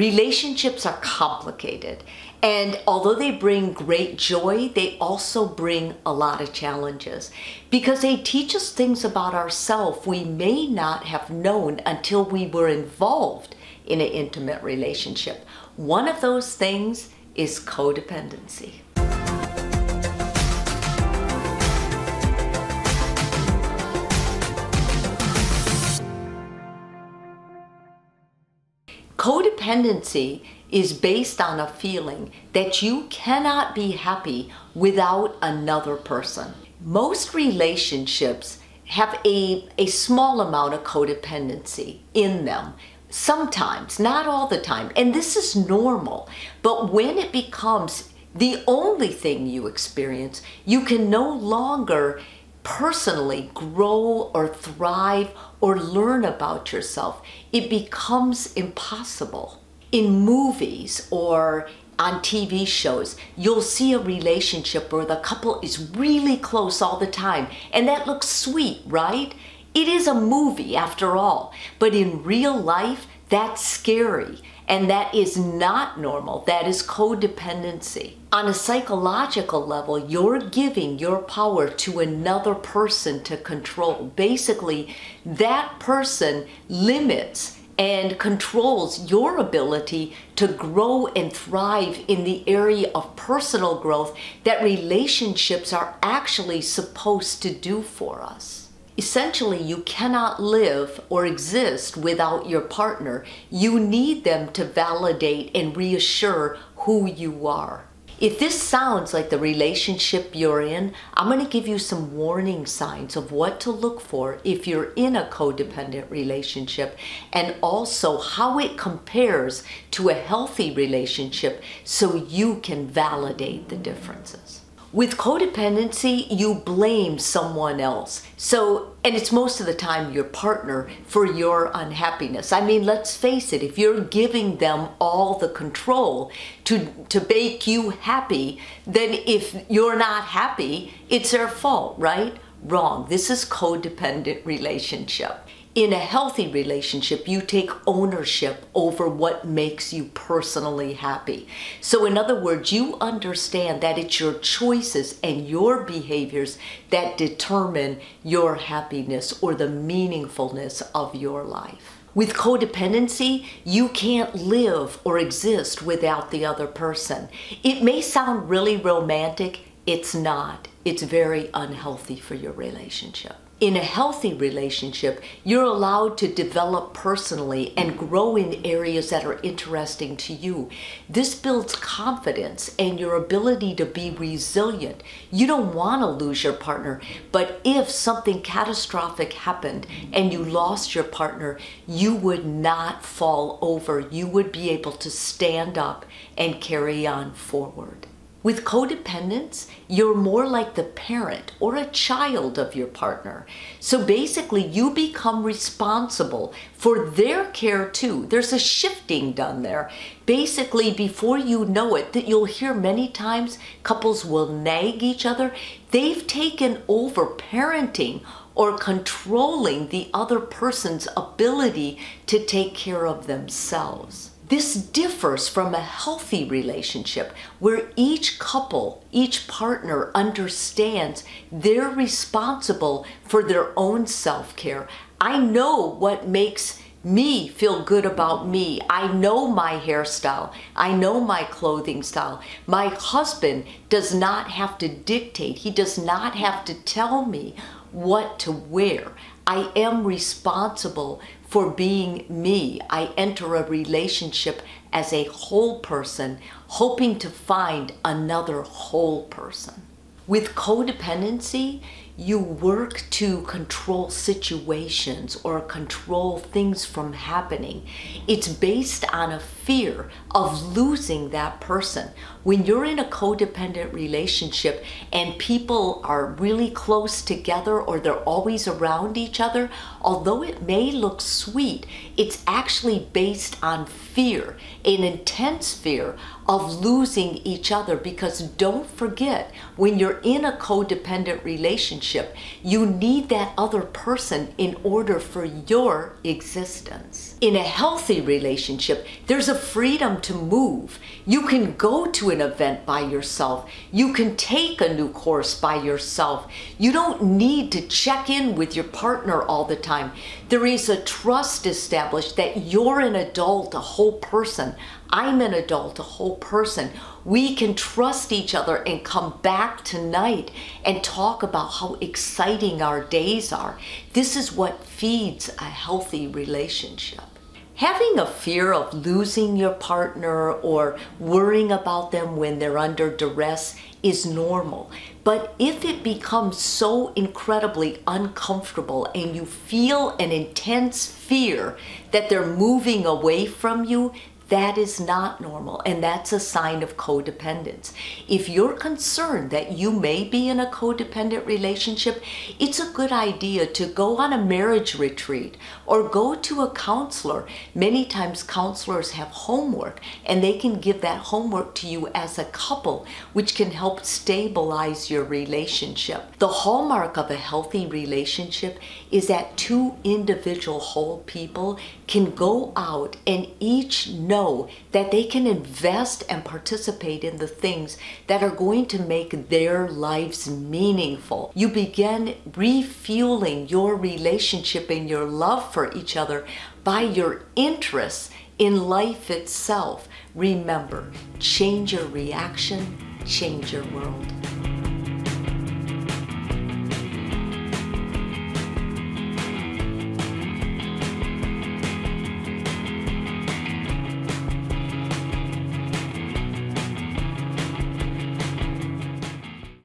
Relationships are complicated, and although they bring great joy, they also bring a lot of challenges because they teach us things about ourselves we may not have known until we were involved in an intimate relationship. One of those things is codependency. Codependency is based on a feeling that you cannot be happy without another person. Most relationships have a, a small amount of codependency in them. Sometimes, not all the time, and this is normal. But when it becomes the only thing you experience, you can no longer personally grow or thrive or learn about yourself, it becomes impossible. In movies or on TV shows, you'll see a relationship where the couple is really close all the time, and that looks sweet, right? It is a movie after all, but in real life, that's scary. And that is not normal. That is codependency. On a psychological level, you're giving your power to another person to control. Basically, that person limits and controls your ability to grow and thrive in the area of personal growth that relationships are actually supposed to do for us essentially you cannot live or exist without your partner. You need them to validate and reassure who you are. If this sounds like the relationship you're in, I'm going to give you some warning signs of what to look for if you're in a codependent relationship and also how it compares to a healthy relationship so you can validate the differences. With codependency, you blame someone else. So, and it's most of the time your partner for your unhappiness. I mean, let's face it, if you're giving them all the control to, to make you happy, then if you're not happy, it's their fault, right? Wrong. This is codependent relationship in a healthy relationship, you take ownership over what makes you personally happy. So, in other words, you understand that it's your choices and your behaviors that determine your happiness or the meaningfulness of your life. With codependency, you can't live or exist without the other person. It may sound really romantic, it's not. It's very unhealthy for your relationship in a healthy relationship, you're allowed to develop personally and grow in areas that are interesting to you. This builds confidence and your ability to be resilient. You don't want to lose your partner, but if something catastrophic happened and you lost your partner, you would not fall over. You would be able to stand up and carry on forward. With codependence, you're more like the parent or a child of your partner. So basically, you become responsible for their care too. There's a shifting done there. Basically, before you know it, that you'll hear many times couples will nag each other. They've taken over parenting or controlling the other person's ability to take care of themselves. This differs from a healthy relationship where each couple, each partner understands they're responsible for their own self care. I know what makes me feel good about me. I know my hairstyle. I know my clothing style. My husband does not have to dictate, he does not have to tell me what to wear. I am responsible for being me. I enter a relationship as a whole person, hoping to find another whole person. With codependency, you work to control situations or control things from happening. It's based on a fear of losing that person. When you're in a codependent relationship and people are really close together or they're always around each other, although it may look sweet, it's actually based on fear, an intense fear of losing each other. Because don't forget, when you're in a codependent relationship, relationship. You need that other person in order for your existence. In a healthy relationship, there's a freedom to move. You can go to an event by yourself. You can take a new course by yourself. You don't need to check in with your partner all the time. There is a trust established that you're an adult, a whole person. I'm an adult, a whole person. We can trust each other and come back tonight and talk about how exciting our days are. This is what feeds a healthy relationship. Having a fear of losing your partner or worrying about them when they're under duress is normal. But if it becomes so incredibly uncomfortable and you feel an intense fear that they're moving away from you, that is not normal, and that's a sign of codependence. If you're concerned that you may be in a codependent relationship, it's a good idea to go on a marriage retreat or go to a counselor. Many times, counselors have homework, and they can give that homework to you as a couple, which can help stabilize your relationship. The hallmark of a healthy relationship is that two individual whole people can go out and each know know that they can invest and participate in the things that are going to make their lives meaningful. You begin refueling your relationship and your love for each other by your interests in life itself. Remember, change your reaction, change your world.